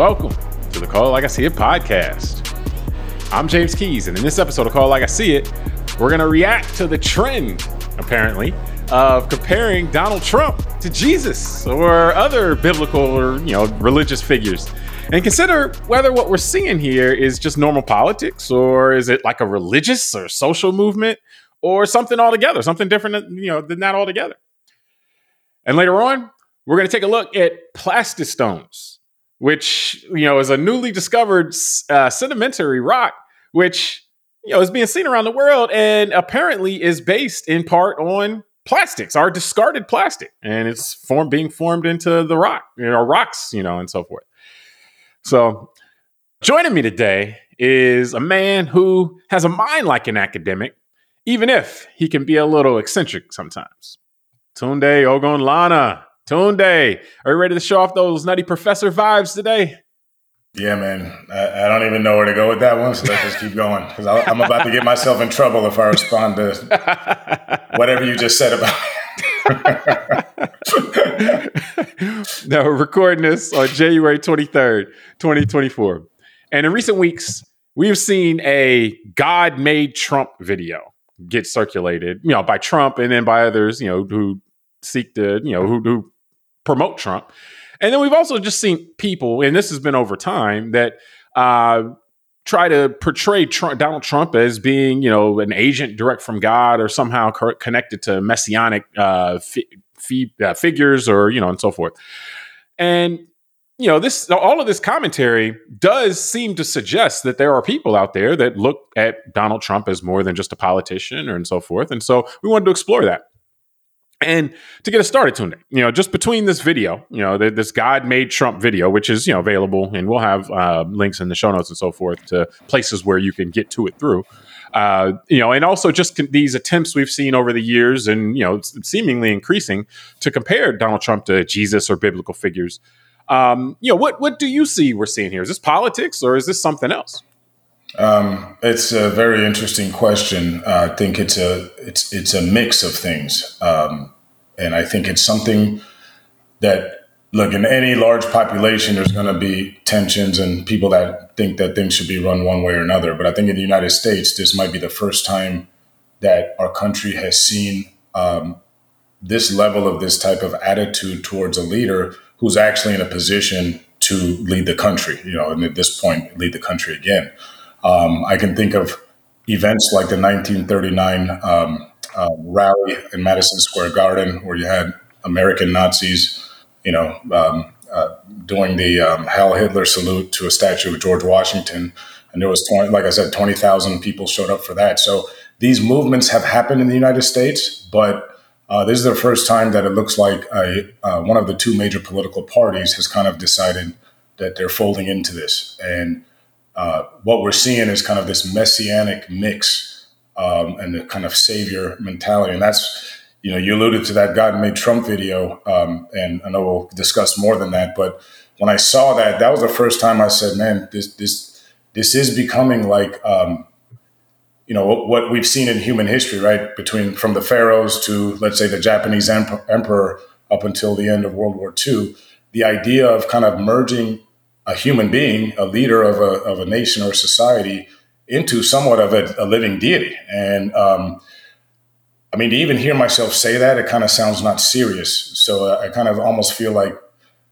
Welcome to the Call Like I See It podcast. I'm James Keys, and in this episode of Call Like I See It, we're going to react to the trend, apparently, of comparing Donald Trump to Jesus or other biblical or, you know, religious figures. And consider whether what we're seeing here is just normal politics or is it like a religious or social movement or something altogether, something different, you know, than that altogether. And later on, we're going to take a look at plastistones, which you know is a newly discovered uh, sedimentary rock, which you know is being seen around the world and apparently is based in part on plastics, our discarded plastic, and it's form being formed into the rock, you know, rocks, you know, and so forth. So, joining me today is a man who has a mind like an academic, even if he can be a little eccentric sometimes. Tunde Ogunlana. Tunde, are you ready to show off those nutty professor vibes today? Yeah, man. I, I, don't even know where to go with that one, so let's just keep going because I'm about to get myself in trouble if I respond to whatever you just said about. no, we're recording this on January 23rd, 2024. And in recent weeks, we've seen a God made Trump video get circulated, you know, by Trump and then by others, you know, who seek to, you know, who, who promote Trump. And then we've also just seen people, and this has been over time, that uh, try to portray Donald Trump as being, you know, an agent direct from God or somehow co- connected to messianic uh, fi- fi- uh, figures or, you know, and so forth. And you know this all of this commentary does seem to suggest that there are people out there that look at Donald Trump as more than just a politician or and so forth and so we wanted to explore that and to get us started, Tunde, you know, just between this video, you know, this God made Trump video, which is, you know, available, and we'll have uh, links in the show notes and so forth to places where you can get to it through. Uh, you know, and also just con- these attempts we've seen over the years and, you know, seemingly increasing to compare Donald Trump to Jesus or biblical figures. Um, you know, what, what do you see we're seeing here? Is this politics or is this something else? Um, it's a very interesting question. Uh, I think it's a it's it's a mix of things, um, and I think it's something that look in any large population. There's going to be tensions and people that think that things should be run one way or another. But I think in the United States, this might be the first time that our country has seen um, this level of this type of attitude towards a leader who's actually in a position to lead the country. You know, and at this point, lead the country again. Um, I can think of events like the 1939 um, uh, rally in Madison Square Garden, where you had American Nazis, you know, um, uh, doing the um, Hitler salute to a statue of George Washington, and there was 20, like I said, 20,000 people showed up for that. So these movements have happened in the United States, but uh, this is the first time that it looks like a, uh, one of the two major political parties has kind of decided that they're folding into this and uh, what we're seeing is kind of this messianic mix um, and the kind of savior mentality. And that's, you know, you alluded to that God made Trump video, um, and I know we'll discuss more than that. But when I saw that, that was the first time I said, "Man, this this this is becoming like." Um, you know what we've seen in human history, right? Between from the pharaohs to let's say the Japanese emperor up until the end of World War II, the idea of kind of merging a human being, a leader of a, of a nation or society, into somewhat of a, a living deity. And um, I mean, to even hear myself say that, it kind of sounds not serious. So I kind of almost feel like,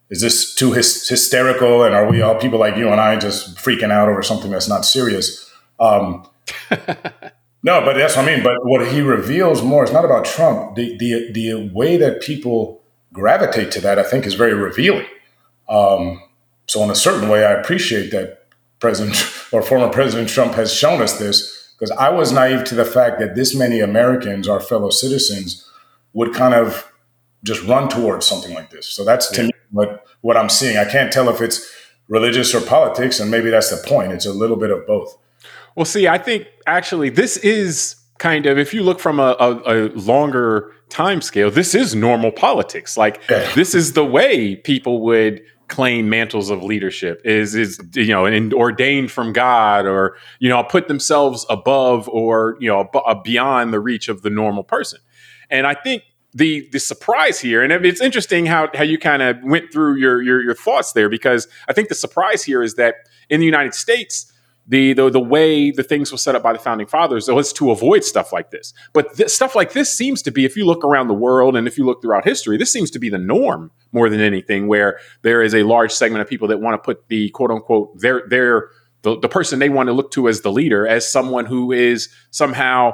is this too hys- hysterical? And are we all people like you and I just freaking out over something that's not serious? Um, no, but that's what I mean. But what he reveals more is not about Trump. The, the, the way that people gravitate to that, I think, is very revealing. Um, so, in a certain way, I appreciate that President or former President Trump has shown us this because I was naive to the fact that this many Americans, our fellow citizens, would kind of just run towards something like this. So that's to yeah. me what what I'm seeing. I can't tell if it's religious or politics, and maybe that's the point. It's a little bit of both. Well, see, I think actually this is kind of if you look from a, a, a longer time scale, this is normal politics. Like yeah. this is the way people would claim mantles of leadership is is you know and ordained from God or you know put themselves above or you know beyond the reach of the normal person. And I think the the surprise here, and it's interesting how how you kind of went through your, your your thoughts there, because I think the surprise here is that in the United States, the, the the way the things were set up by the founding fathers was to avoid stuff like this. But stuff like this seems to be, if you look around the world and if you look throughout history, this seems to be the norm more than anything. Where there is a large segment of people that want to put the quote unquote their their the, the person they want to look to as the leader as someone who is somehow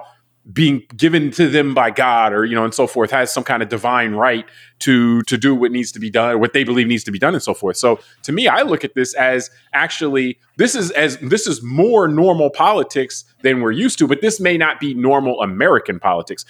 being given to them by God or you know and so forth has some kind of divine right to to do what needs to be done or what they believe needs to be done and so forth. So to me I look at this as actually this is as this is more normal politics than we're used to but this may not be normal American politics.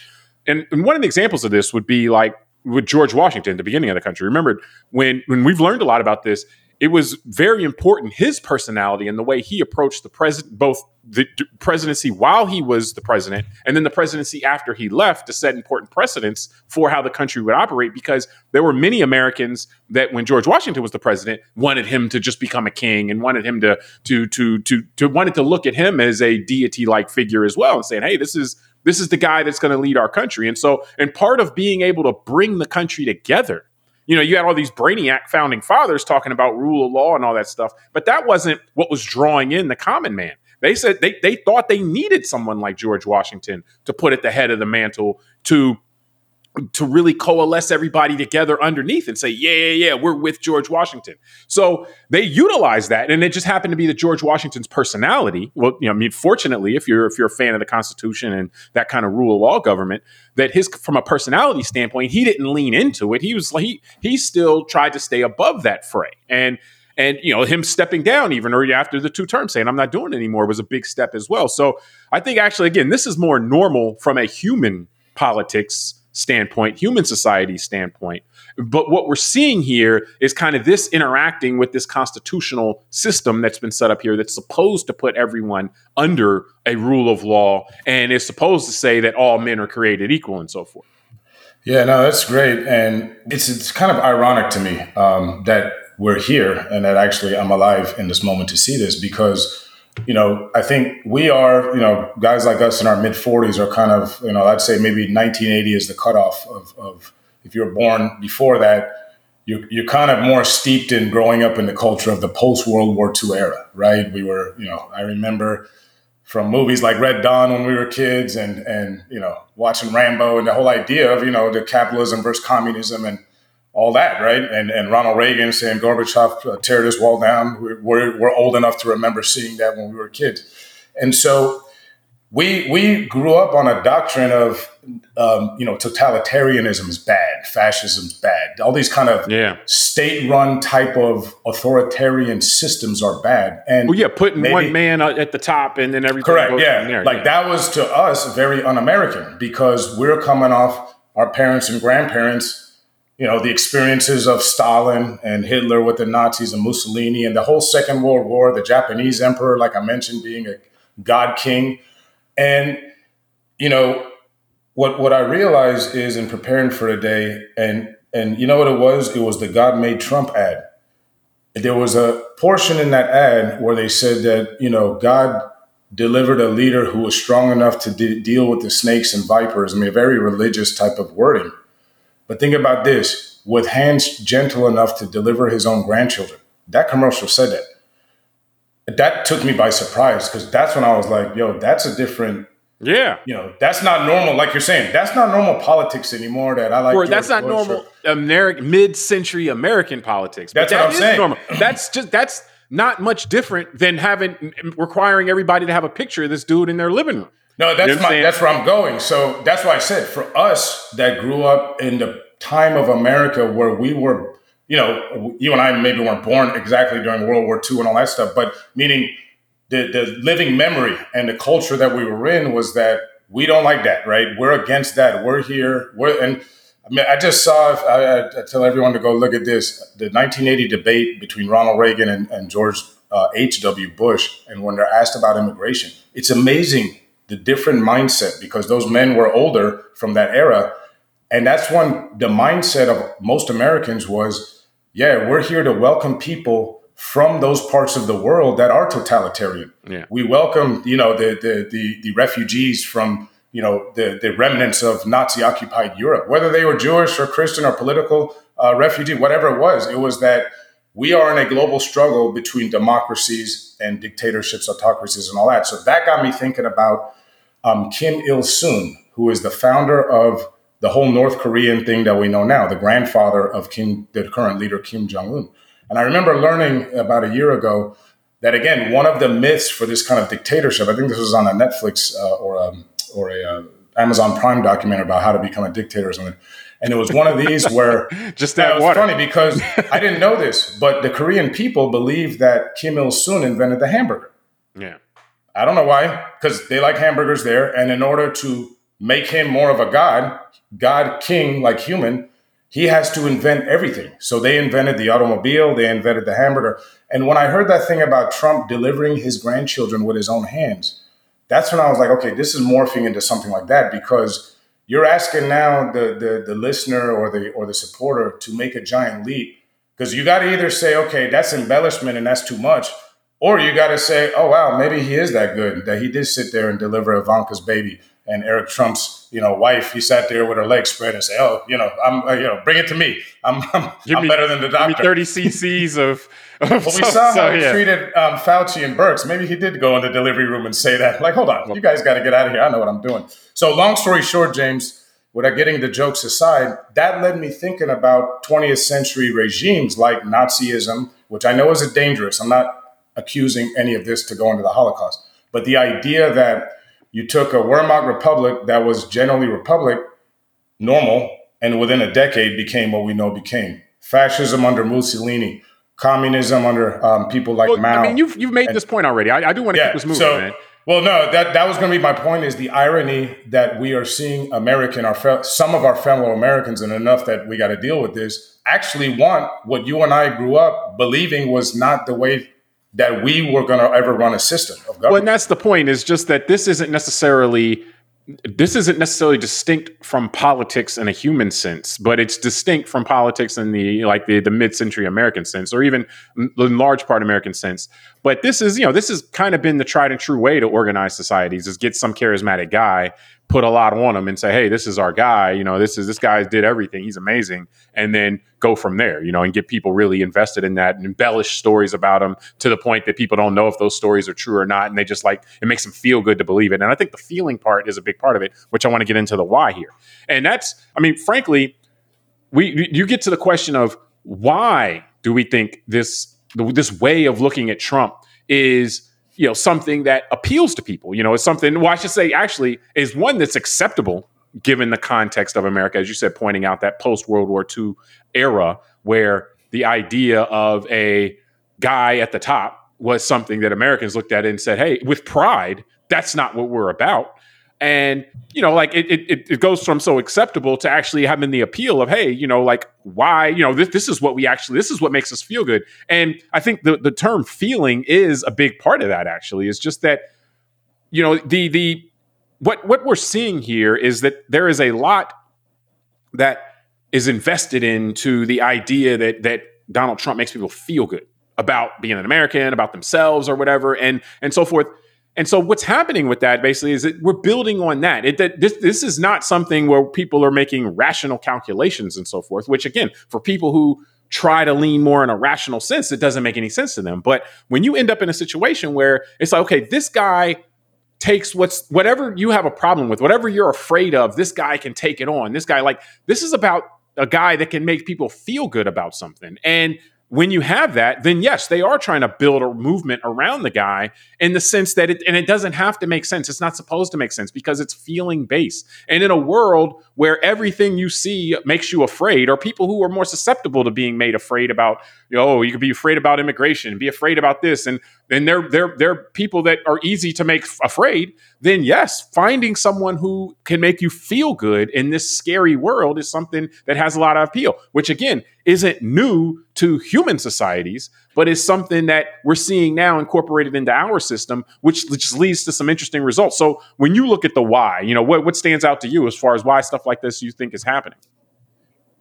And, and one of the examples of this would be like with George Washington, the beginning of the country. Remember when when we've learned a lot about this it was very important his personality and the way he approached the president both the presidency while he was the president and then the presidency after he left to set important precedents for how the country would operate because there were many Americans that when George Washington was the president wanted him to just become a king and wanted him to to to to to wanted to look at him as a deity like figure as well and saying hey this is this is the guy that's going to lead our country. And so and part of being able to bring the country together you know, you had all these brainiac founding fathers talking about rule of law and all that stuff, but that wasn't what was drawing in the common man. They said they, they thought they needed someone like George Washington to put at the head of the mantle to to really coalesce everybody together underneath and say, yeah, yeah, yeah, we're with George Washington. So they utilize that, and it just happened to be that George Washington's personality. Well, you know, I mean, fortunately, if you're if you're a fan of the Constitution and that kind of rule of law government, that his from a personality standpoint, he didn't lean into it. He was he he still tried to stay above that fray, and and you know him stepping down even or after the two terms saying i'm not doing it anymore was a big step as well so i think actually again this is more normal from a human politics standpoint, human society standpoint. But what we're seeing here is kind of this interacting with this constitutional system that's been set up here that's supposed to put everyone under a rule of law and is supposed to say that all men are created equal and so forth. Yeah, no, that's great. And it's, it's kind of ironic to me um, that we're here and that actually I'm alive in this moment to see this because you know, I think we are, you know, guys like us in our mid 40s are kind of, you know, I'd say maybe 1980 is the cutoff of, of if you're born before that, you, you're kind of more steeped in growing up in the culture of the post World War II era, right? We were, you know, I remember from movies like Red Dawn when we were kids and, and, you know, watching Rambo and the whole idea of, you know, the capitalism versus communism and, all that, right? And and Ronald Reagan saying Gorbachev uh, tear this wall down. We're, we're, we're old enough to remember seeing that when we were kids, and so we we grew up on a doctrine of um, you know totalitarianism is bad, fascism is bad. All these kind of yeah. state-run type of authoritarian systems are bad. And well, yeah, putting maybe, one man at the top and then everything. Correct. yeah, like yeah. that was to us very un-American because we're coming off our parents and grandparents you know, the experiences of Stalin and Hitler with the Nazis and Mussolini and the whole Second World War, the Japanese emperor, like I mentioned, being a god king. And, you know, what what I realized is in preparing for today, and and you know what it was? It was the God made Trump ad. There was a portion in that ad where they said that, you know, God delivered a leader who was strong enough to de- deal with the snakes and vipers. I mean, a very religious type of wording. But think about this with hands gentle enough to deliver his own grandchildren. That commercial said that. That took me by surprise because that's when I was like, yo, that's a different. Yeah. You know, that's not normal. Like you're saying, that's not normal politics anymore that I like. Or that's not normal American mid-century American politics. That's what I'm saying. Normal. That's just that's not much different than having requiring everybody to have a picture of this dude in their living room. No, that's my that's where I'm going. So that's why I said for us that grew up in the time of America where we were, you know, you and I maybe weren't born exactly during World War II and all that stuff, but meaning the the living memory and the culture that we were in was that we don't like that, right? We're against that. We're here. We're and I mean, I just saw. I, I tell everyone to go look at this: the 1980 debate between Ronald Reagan and, and George uh, H.W. Bush, and when they're asked about immigration, it's amazing the different mindset because those men were older from that era. And that's when the mindset of most Americans was, yeah, we're here to welcome people from those parts of the world that are totalitarian. Yeah. We welcome, you know, the, the, the, the refugees from, you know, the, the remnants of Nazi occupied Europe, whether they were Jewish or Christian or political uh, refugee, whatever it was. It was that we are in a global struggle between democracies and dictatorships, autocracies, and all that. So that got me thinking about um, Kim Il sung, who is the founder of the whole North Korean thing that we know now, the grandfather of Kim, the current leader Kim Jong Un. And I remember learning about a year ago that again, one of the myths for this kind of dictatorship. I think this was on a Netflix uh, or a um, or a uh, Amazon Prime documentary about how to become a dictator or something. And it was one of these where just that was water. funny because I didn't know this, but the Korean people believe that Kim Il Sung invented the hamburger. Yeah, I don't know why, because they like hamburgers there, and in order to make him more of a god, god king like human, he has to invent everything. So they invented the automobile, they invented the hamburger. And when I heard that thing about Trump delivering his grandchildren with his own hands, that's when I was like, okay, this is morphing into something like that because you're asking now the the, the listener or the or the supporter to make a giant leap because you got to either say, okay, that's embellishment and that's too much, or you got to say, oh wow, maybe he is that good that he did sit there and deliver Ivanka's baby and Eric Trump's, you know, wife, he sat there with her legs spread and said, "Oh, you know, I'm, uh, you know, bring it to me. I'm, I'm, I'm me, better than the doctor." Thirty cc's of. of well, we so, saw how he yeah. treated um, Fauci and Birx. Maybe he did go in the delivery room and say that. Like, hold on, you guys got to get out of here. I know what I'm doing. So, long story short, James, without getting the jokes aside, that led me thinking about 20th century regimes like Nazism, which I know is a dangerous. I'm not accusing any of this to go into the Holocaust, but the idea that you took a Weimar republic that was generally republic, normal, and within a decade became what we know became fascism under Mussolini, communism under um, people like well, Mao. I mean, you've you've made and, this point already. I, I do want to yeah, keep this moving, so, man. Well, no, that that was going to be my point. Is the irony that we are seeing American, our fe- some of our fellow Americans, and enough that we got to deal with this, actually want what you and I grew up believing was not the way that we were going to ever run a system of government. Well, and that's the point is just that this isn't necessarily this isn't necessarily distinct from politics in a human sense, but it's distinct from politics in the like the, the mid-century American sense, or even in large part American sense. But this is, you know, this has kind of been the tried and true way to organize societies: is get some charismatic guy put a lot on him and say, "Hey, this is our guy. You know, this is this guy did everything. He's amazing," and then go from there. You know, and get people really invested in that and embellish stories about him to the point that people don't know if those stories are true or not, and they just like it makes them feel good to believe it. And I think the feeling part is a big part of it, which I want to get into the why here. And that's, I mean, frankly, we you get to the question of why do we think this this way of looking at Trump is you know something that appeals to people. You know it's something well i should say actually is one that's acceptable given the context of america as you said pointing out that post world war ii era where the idea of a guy at the top was something that americans looked at and said hey with pride that's not what we're about and you know like it, it it goes from so acceptable to actually having the appeal of hey you know like why you know this, this is what we actually this is what makes us feel good. And i think the the term feeling is a big part of that actually. Is just that you know the the what what we're seeing here is that there is a lot that is invested into the idea that that Donald Trump makes people feel good about being an American, about themselves or whatever and and so forth and so what's happening with that basically is that we're building on that. It, that this, this is not something where people are making rational calculations and so forth, which again, for people who try to lean more in a rational sense, it doesn't make any sense to them. But when you end up in a situation where it's like, okay, this guy takes what's whatever you have a problem with, whatever you're afraid of, this guy can take it on. This guy, like, this is about a guy that can make people feel good about something. And when you have that, then yes, they are trying to build a movement around the guy in the sense that it, and it doesn't have to make sense. It's not supposed to make sense because it's feeling based. And in a world where everything you see makes you afraid, or people who are more susceptible to being made afraid about, you know, oh, you could be afraid about immigration, be afraid about this, and then they're they're they're people that are easy to make afraid. Then yes, finding someone who can make you feel good in this scary world is something that has a lot of appeal. Which again isn't new to human societies, but it's something that we're seeing now incorporated into our system, which just leads to some interesting results. So when you look at the why, you know, what, what stands out to you as far as why stuff like this you think is happening?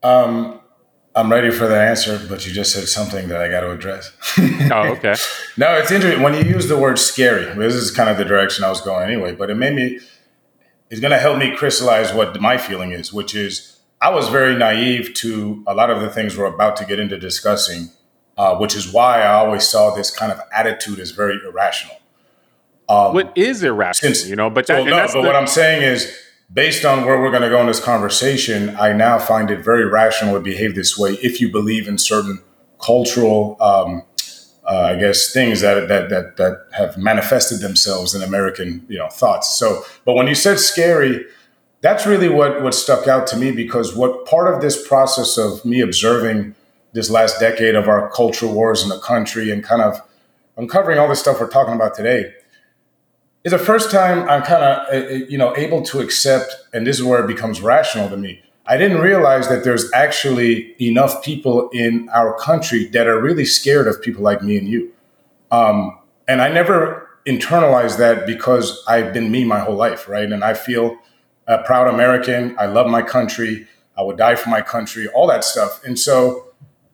Um, I'm ready for the answer, but you just said something that I got to address. oh, okay. no, it's interesting when you use the word scary. This is kind of the direction I was going anyway, but it made me, it's going to help me crystallize what my feeling is, which is I was very naive to a lot of the things we're about to get into discussing, uh, which is why I always saw this kind of attitude as very irrational. Um, what is irrational, since, you know? But, that, no, but the- what I'm saying is, based on where we're going to go in this conversation, I now find it very rational to behave this way if you believe in certain cultural, um, uh, I guess, things that, that that that have manifested themselves in American, you know, thoughts. So, but when you said scary, that's really what what stuck out to me because what part of this process of me observing this last decade of our cultural wars in the country and kind of uncovering all this stuff we're talking about today is the first time I'm kind of uh, uh, you know able to accept, and this is where it becomes rational to me. I didn't realize that there's actually enough people in our country that are really scared of people like me and you, um, and I never internalized that because I've been me my whole life, right? And I feel a proud American. I love my country. I would die for my country. All that stuff, and so.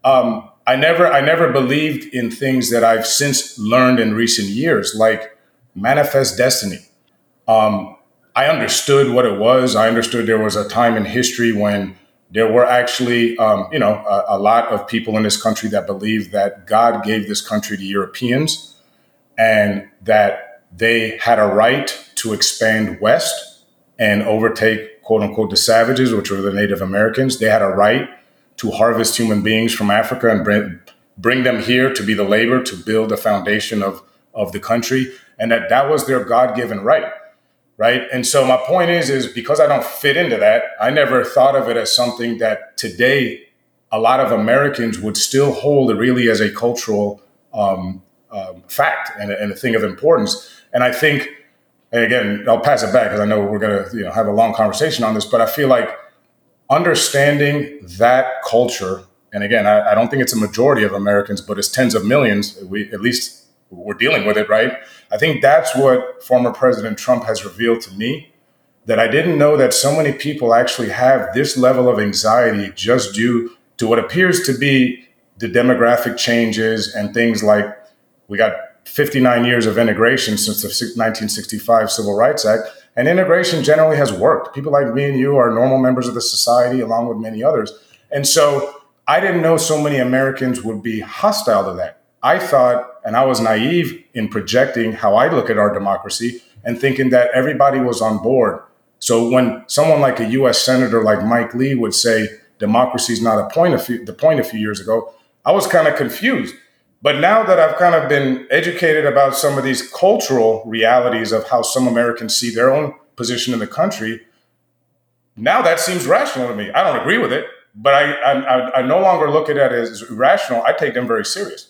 Um, I never, I never believed in things that I've since learned in recent years, like manifest destiny. Um, I understood what it was. I understood there was a time in history when there were actually, um, you know, a, a, lot of people in this country that believed that God gave this country to Europeans and that they had a right to expand west and overtake, quote unquote, the savages, which were the Native Americans. They had a right to harvest human beings from Africa and bring, bring them here to be the labor to build the foundation of, of the country and that that was their god-given right right? And so my point is is because i don't fit into that i never thought of it as something that today a lot of americans would still hold really as a cultural um, um, fact and a, and a thing of importance. And i think and again i'll pass it back because i know we're going to you know have a long conversation on this but i feel like understanding that culture and again I, I don't think it's a majority of americans but it's tens of millions we at least we're dealing with it, right? I think that's what former President Trump has revealed to me that I didn't know that so many people actually have this level of anxiety just due to what appears to be the demographic changes and things like we got 59 years of integration since the 1965 Civil Rights Act. And integration generally has worked. People like me and you are normal members of the society, along with many others. And so I didn't know so many Americans would be hostile to that. I thought, and I was naive in projecting how I look at our democracy and thinking that everybody was on board. So when someone like a U.S. senator like Mike Lee would say democracy is not a point a few, the point a few years ago, I was kind of confused. But now that I've kind of been educated about some of these cultural realities of how some Americans see their own position in the country, now that seems rational to me. I don't agree with it, but I, I, I no longer look at it as irrational. I take them very serious.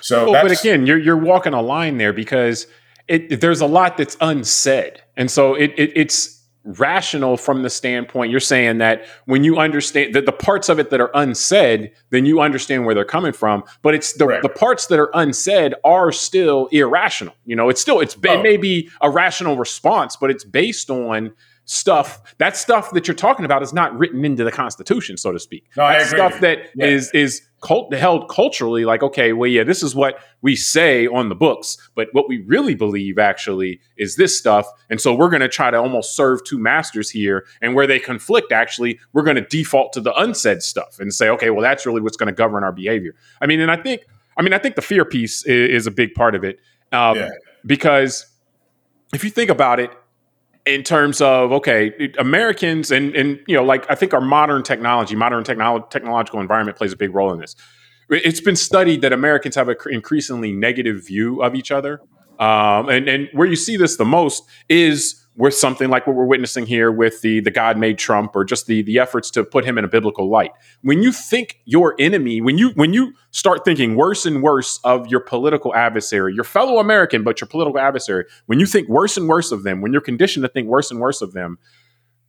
So, well, but again, you're you're walking a line there because it, there's a lot that's unsaid, and so it, it, it's rational from the standpoint you're saying that when you understand that the parts of it that are unsaid, then you understand where they're coming from. But it's the, right. the parts that are unsaid are still irrational. You know, it's still it's oh. it may be a rational response, but it's based on stuff that stuff that you're talking about is not written into the constitution so to speak no, That's stuff that yeah. is is cult, held culturally like okay well yeah this is what we say on the books but what we really believe actually is this stuff and so we're going to try to almost serve two masters here and where they conflict actually we're going to default to the unsaid stuff and say okay well that's really what's going to govern our behavior i mean and i think i mean i think the fear piece is, is a big part of it um, yeah. because if you think about it in terms of okay americans and and you know like i think our modern technology modern technolo- technological environment plays a big role in this. It's been studied that americans have an increasingly negative view of each other. Um, and and where you see this the most is with something like what we're witnessing here with the the God made Trump or just the the efforts to put him in a biblical light. When you think your enemy, when you when you start thinking worse and worse of your political adversary, your fellow American, but your political adversary, when you think worse and worse of them, when you're conditioned to think worse and worse of them,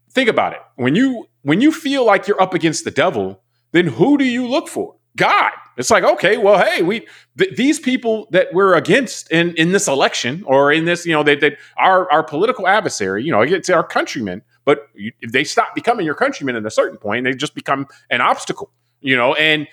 think about it. When you when you feel like you're up against the devil, then who do you look for? God. It's like, okay, well, hey, we th- these people that we're against in in this election or in this, you know, that our our political adversary, you know, it's our countrymen, but you, they stop becoming your countrymen at a certain point, they just become an obstacle, you know, and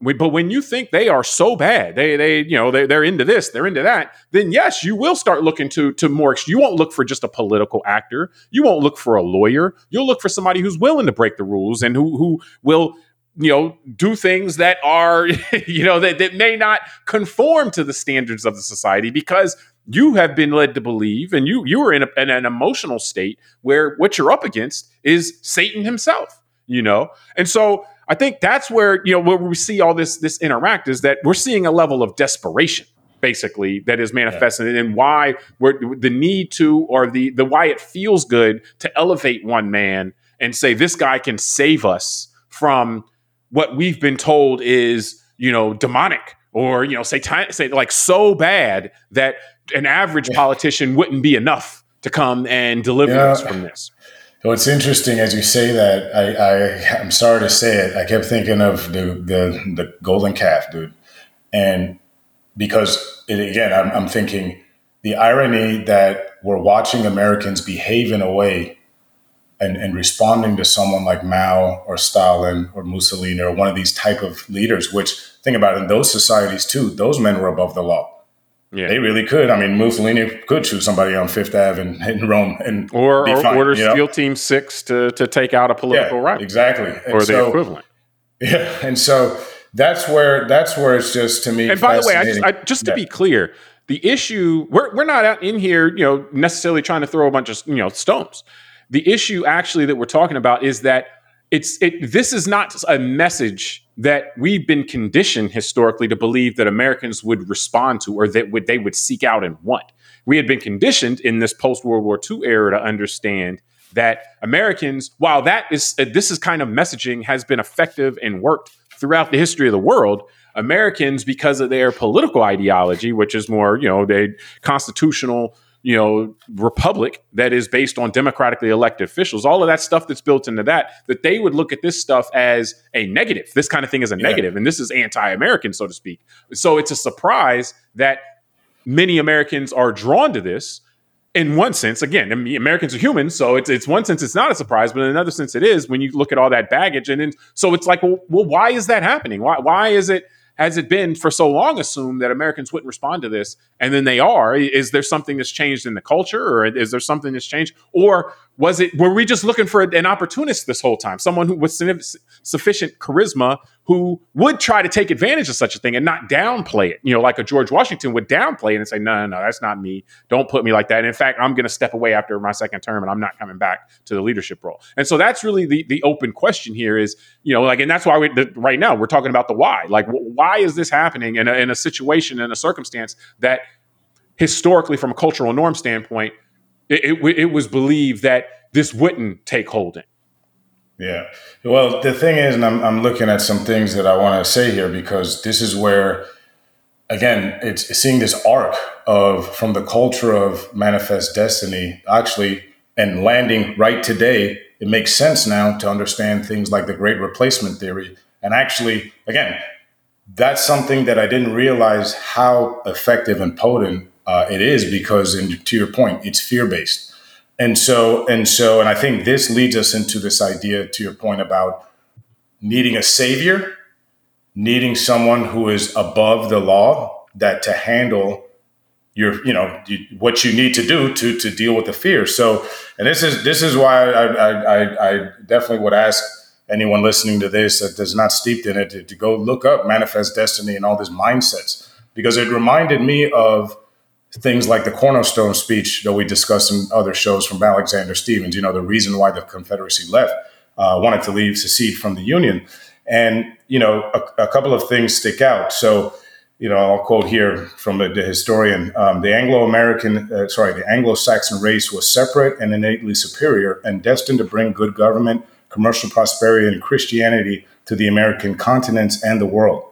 We, but when you think they are so bad, they they you know they they're into this, they're into that, then yes, you will start looking to to more. You won't look for just a political actor. You won't look for a lawyer. You'll look for somebody who's willing to break the rules and who who will you know do things that are you know that, that may not conform to the standards of the society because you have been led to believe and you you are in, a, in an emotional state where what you're up against is Satan himself you know and so I think that's where you know where we see all this this interact is that we're seeing a level of desperation basically that is manifested yeah. and why we're the need to or the the why it feels good to elevate one man and say this guy can save us from what we've been told is you know demonic or you know say say like so bad that an average politician wouldn't be enough to come and deliver yeah. us from this so it's interesting as you say that. I, I I'm sorry to say it. I kept thinking of the the, the golden calf, dude, and because it, again, I'm, I'm thinking the irony that we're watching Americans behave in a way and, and responding to someone like Mao or Stalin or Mussolini or one of these type of leaders, which think about it, in those societies too, those men were above the law. Yeah. They really could. I mean, Mussolini could shoot somebody on Fifth Ave in, in Rome, and or, or fine, order you know? SEAL Team Six to to take out a political yeah, rival, exactly, and or so, the equivalent. Yeah, and so that's where that's where it's just to me. And by the way, I just I, just to yeah. be clear, the issue we're we're not out in here, you know, necessarily trying to throw a bunch of you know stones. The issue actually that we're talking about is that it's it. This is not a message that we've been conditioned historically to believe that Americans would respond to or that would they would seek out and want. We had been conditioned in this post World War II era to understand that Americans, while that is uh, this is kind of messaging has been effective and worked throughout the history of the world, Americans, because of their political ideology, which is more, you know, the constitutional you know republic that is based on democratically elected officials all of that stuff that's built into that that they would look at this stuff as a negative. This kind of thing is a yeah. negative, and this is anti-american so to speak. So it's a surprise that many americans are drawn to this in one sense. Again americans are humans so it's, it's one sense it's not a surprise but in another sense it is when you look at all that baggage and then so it's like well, well why is that happening? Why, why is it has it been for so long assumed that Americans wouldn't respond to this, and then they are? Is there something that's changed in the culture, or is there something that's changed, or was it were we just looking for an opportunist this whole time, someone who with sufficient charisma who would try to take advantage of such a thing and not downplay it? You know, like a George Washington would downplay it and say, "No, no, no, that's not me. Don't put me like that." And in fact, I'm going to step away after my second term, and I'm not coming back to the leadership role. And so that's really the the open question here is, you know, like, and that's why we the, right now we're talking about the why. Like, why is this happening in a, in a situation in a circumstance that historically, from a cultural norm standpoint it, it, it was believed that this wouldn't take hold in. Yeah. Well, the thing is, and I'm, I'm looking at some things that I want to say here because this is where, again, it's seeing this arc of from the culture of manifest destiny actually and landing right today. It makes sense now to understand things like the great replacement theory. And actually, again, that's something that I didn't realize how effective and potent uh, it is because, to your point, it's fear based. And so, and so, and I think this leads us into this idea, to your point about needing a savior, needing someone who is above the law, that to handle your, you know, what you need to do to to deal with the fear. So, and this is this is why I I, I, definitely would ask anyone listening to this that is not steeped in it to, to go look up manifest destiny and all these mindsets because it reminded me of things like the cornerstone speech that we discussed in other shows from Alexander Stephens, you know, the reason why the Confederacy left, uh, wanted to leave, secede from the Union. And, you know, a, a, couple of things stick out. So, you know, I'll quote here from the, the historian um, the Anglo American, uh, sorry, the Anglo Saxon race was separate and innately superior and destined to bring good government, commercial prosperity, and Christianity to the American continents and the world.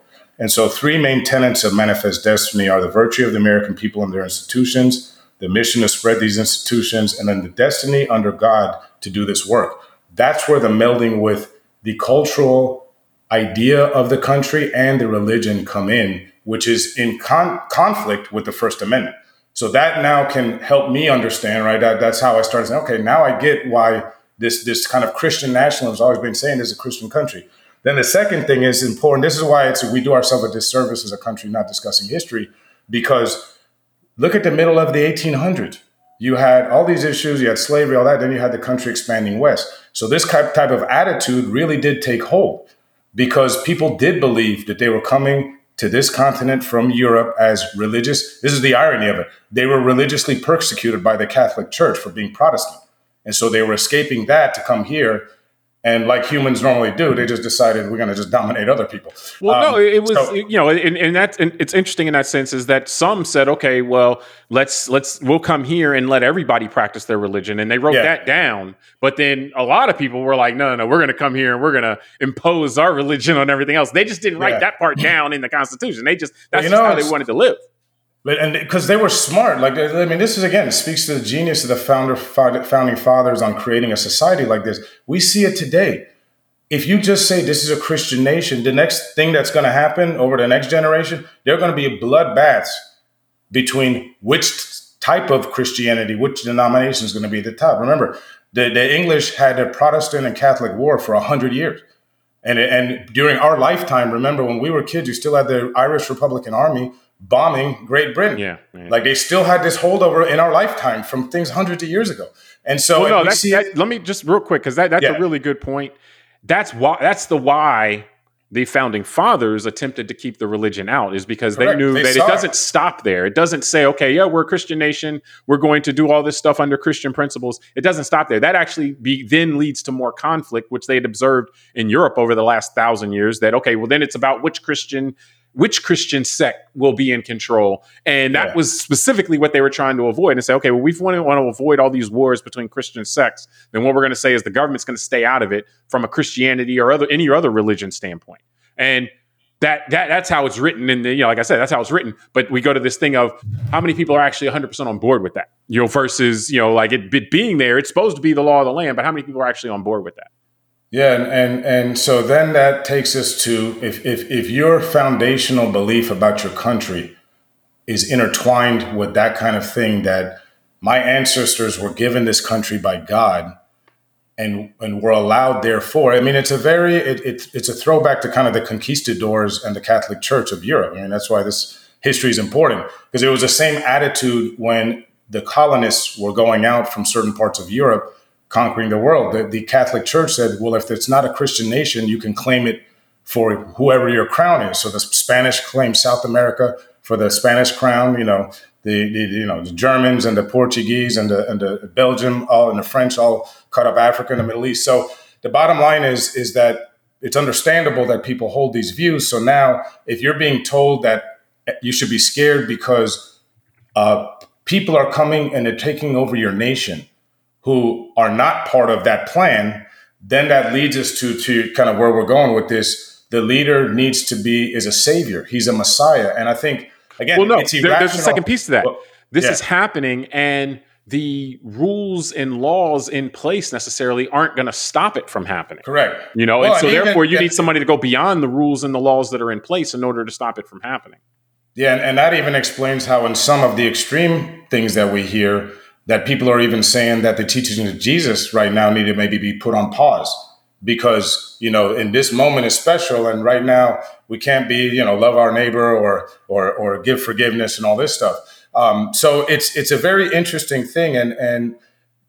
And so, three main tenets of Manifest Destiny are the virtue of the American people and their institutions, the mission to spread these institutions, and then the destiny under God to do this work. That's where the melding with the cultural idea of the country and the religion come in, which is in con- conflict with the First Amendment. So that now can help me understand, right? That, that's how I started saying, okay, now I get why this this kind of Christian nationalism has always been saying this is a Christian country Then the second thing is important. This is why it's we do ourselves a disservice as a country not discussing history, because look at the middle of the 1800s. You had all these issues, you had slavery, all that. Then you had the country expanding west. So this type of attitude really did take hold because people did believe that they were coming to this continent from Europe as religious. This is the irony of it. They were religiously persecuted by the Catholic Church for being Protestant. And so they were escaping that to come here and like humans normally do, they just decided we're going to just dominate other people. Well, um, no, it was so, you know, and, and that's and it's interesting in that sense is that some said, okay, well, let's let's we'll come here and let everybody practice their religion, and they wrote yeah. that down. But then a lot of people were like, no, no, no we're going to come here and we're going to impose our religion on everything else. They just didn't write yeah. that part down in the Constitution. They just that's well, know, just how they wanted to live. But and because they were smart, like I mean, this is again speaks to the genius of the founder founding fathers on creating a society like this. We see it today. If you just say this is a Christian nation, the next thing that's going to happen over the next generation, there are going to be bloodbaths between which type of Christianity, which denomination is going to be at the top. Remember, the, the English had a Protestant and Catholic war for hundred years. And, and during our lifetime, remember when we were kids, you still had the Irish Republican Army bombing Great Britain. Yeah, like they still had this holdover in our lifetime from things hundreds of years ago. And so, well, no, that's, that, let me just real quick because that, that's yeah. a really good point. That's why that's the why the founding fathers attempted to keep the religion out is because Correct. they knew they that it doesn't stop there. It doesn't say, okay, yeah, we're a Christian nation. We're going to do all this stuff under Christian principles. It doesn't stop there. That actually be, then leads to more conflict, which they had observed in Europe over the last thousand years. That, okay, well, then it's about which Christian which Christian sect will be in control. And that yeah. was specifically what they were trying to avoid and say, okay, well, we want to, want to avoid all these wars between Christian sects. Then what we're going to say is the government's going to stay out of it from a Christianity or other any other religion standpoint. And that, that that's how it's written the, you know, like I said, that's how it's written. But we go to this thing of how many people are actually 100% on board with that, you know, versus, you know, like it, it being there, it's supposed to be the law of the land, but how many people are actually on board with that? Yeah, and, and and so then that takes us to if if if your foundational belief about your country is intertwined with that kind of thing that my ancestors were given this country by God and and were allowed therefore. I mean, it's a very it, it, it's a throwback to kind of the conquistadors and the Catholic Church of Europe. I mean, that's why this history is important because it was the same attitude when the colonists were going out from certain parts of Europe conquering the world. The, the, Catholic Church said, well, if it's not a Christian nation, you can claim it for whoever your crown is. So the Spanish claimed South America for the Spanish crown. You know, the, the you know the Germans and the Portuguese and the and the Belgium all and the French all cut up Africa and the Middle East. So the bottom line is is that it's understandable that people hold these views. So now, if you're being told that you should be scared because uh, people are coming and they're taking over your nation who are not part of that plan, then that leads us to to kind of where we're going with this. The leader needs to be is a savior. He's a messiah, and I think again, well, no, there, there's a second piece to that. Well, this yeah. is happening, and the rules and laws in place necessarily aren't going to stop it from happening. Correct. You know, well, and so and therefore even, you yeah. need somebody to go beyond the rules and the laws that are in place in order to stop it from happening. Yeah, and, and that even explains how in some of the extreme things that we hear, that people are even saying that the teachings of Jesus right now need to maybe be put on pause because you know in this moment is special and right now we can't be you know love our neighbor or or or give forgiveness and all this stuff. Um, so it's it's a very interesting thing. And and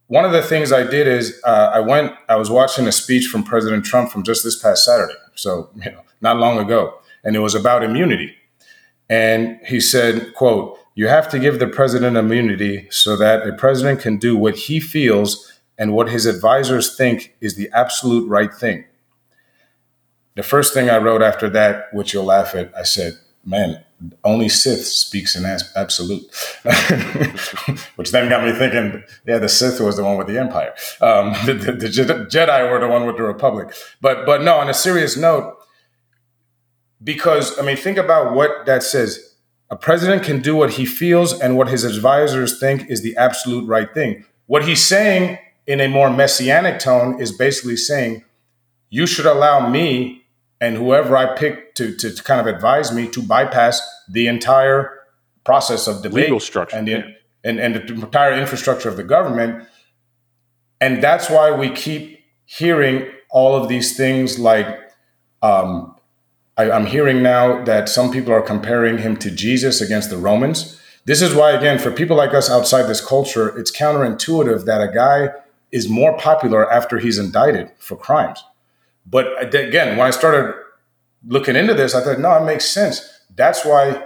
one of the things I did is uh, I went I was watching a speech from President Trump from just this past Saturday. So you know not long ago. And it was about immunity. And he said quote you have to give the president immunity so that a president can do what he feels and what his advisors think is the absolute right thing. The first thing I wrote after that, which you'll laugh at, I said, man, only Sith speaks in absolute, which then got me thinking, yeah, the Sith was the one with the Empire. Um, the, the, the, Jedi were the one with the Republic. But, but no, on a serious note, because, I mean, think about what that says a president can do what he feels and what his advisors think is the absolute right thing. What he's saying in a more messianic tone is basically saying, you should allow me and whoever I pick to, to, to kind of advise me to bypass the entire process of debate legal structure and the, yeah. and, and the entire infrastructure of the government. And that's why we keep hearing all of these things like Um, I, I'm hearing now that some people are comparing him to Jesus against the Romans. This is why, again, for people like us outside this culture, it's counterintuitive that a guy is more popular after he's indicted for crimes. But again, when I started looking into this, I thought, no, it makes sense. That's why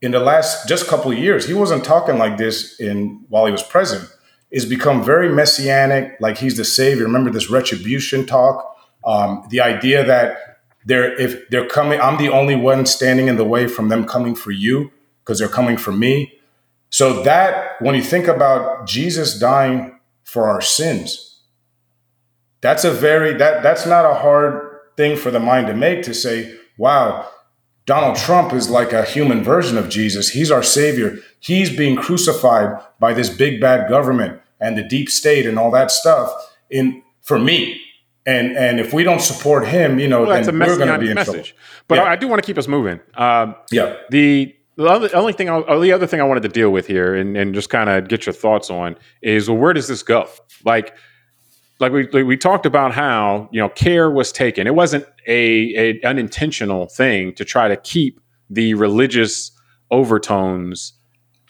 in the last just couple years, he wasn't talking like this in while he was president. It's become very messianic, like he's the savior. Remember this retribution talk, um, the idea that they're if they're coming, I'm the only one standing in the way from them coming for you because they're coming for me. So that when you think about Jesus dying for our sins, that's a very that that's not a hard thing for the mind to make to say, wow, Donald Trump is like a human version of Jesus. He's our savior. He's being crucified by this big bad government and the deep state and all that stuff in for me. And and if we don't support him, you know, well, then we're going to be in message. trouble. But yeah. I do want to keep us moving. Um, yeah. The the other, only thing, I'll, the other thing I wanted to deal with here, and, and just kind of get your thoughts on, is well, where does this go? Like, like we we talked about how you know care was taken. It wasn't a, a unintentional thing to try to keep the religious overtones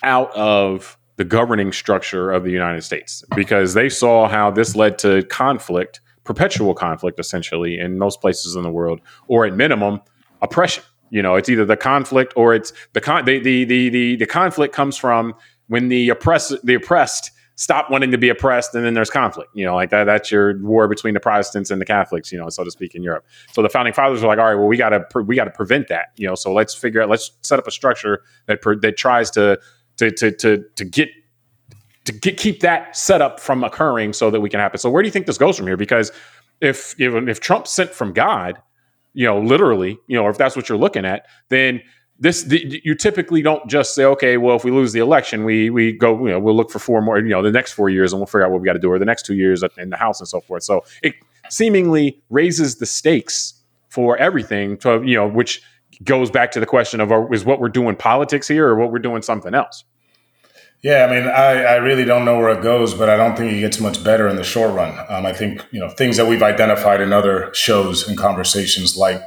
out of the governing structure of the United States because they saw how this led to conflict, perpetual conflict, essentially in most places in the world, or at minimum oppression. You know, it's either the conflict or it's the con- the, the the the the conflict comes from when the oppressed the oppressed stop wanting to be oppressed and then there's conflict. You know like that that's your war between the protestants and the catholics you know so to speak in europe. So the founding fathers were like all right well we got to pre- we got to prevent that. You know so let's figure out let's set up a structure that that tries to to to to to get to get, keep that set up from occurring so that we can happen. So where do you think this goes from here? Because if if, if trump sent from god you know literally you know or if that's what you're looking at then this the, you typically don't just say okay well if we lose the election we we go you know we'll look for four more you know the next four years and we'll figure out what we got to do or the next two years in the house and so forth. So it seemingly raises the stakes for everything to you know which goes back to the question of is what we're doing politics here or what we're doing something else yeah, I mean, I, I really don't know where it goes, but I don't think it gets much better in the short run. Um, I think you know things that we've identified in other shows and conversations, like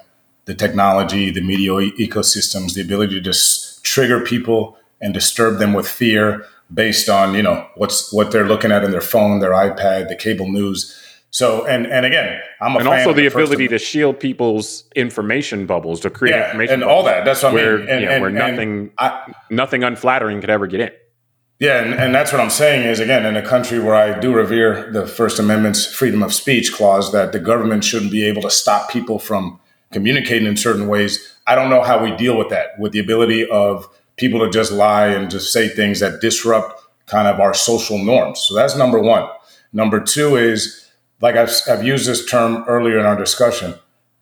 the technology, the media ecosystems, the ability to just trigger people and disturb them with fear based on you know what's what they're looking at in their phone, their iPad, the cable news. So and and again, I'm a and also the, ability to shield people's information bubbles to create yeah, information and all that. That's what where, I mean. And, you know, and, where nothing I, nothing unflattering could ever get in. Yeah, and, and that's what I'm saying is again, in a country where I do revere the First Amendment's freedom of speech clause, that the government shouldn't be able to stop people from communicating in certain ways. I don't know how we deal with that, with the ability of people to just lie and just say things that disrupt kind of our social norms. So that's number one. Number two is, like I've, I've used this term earlier in our discussion,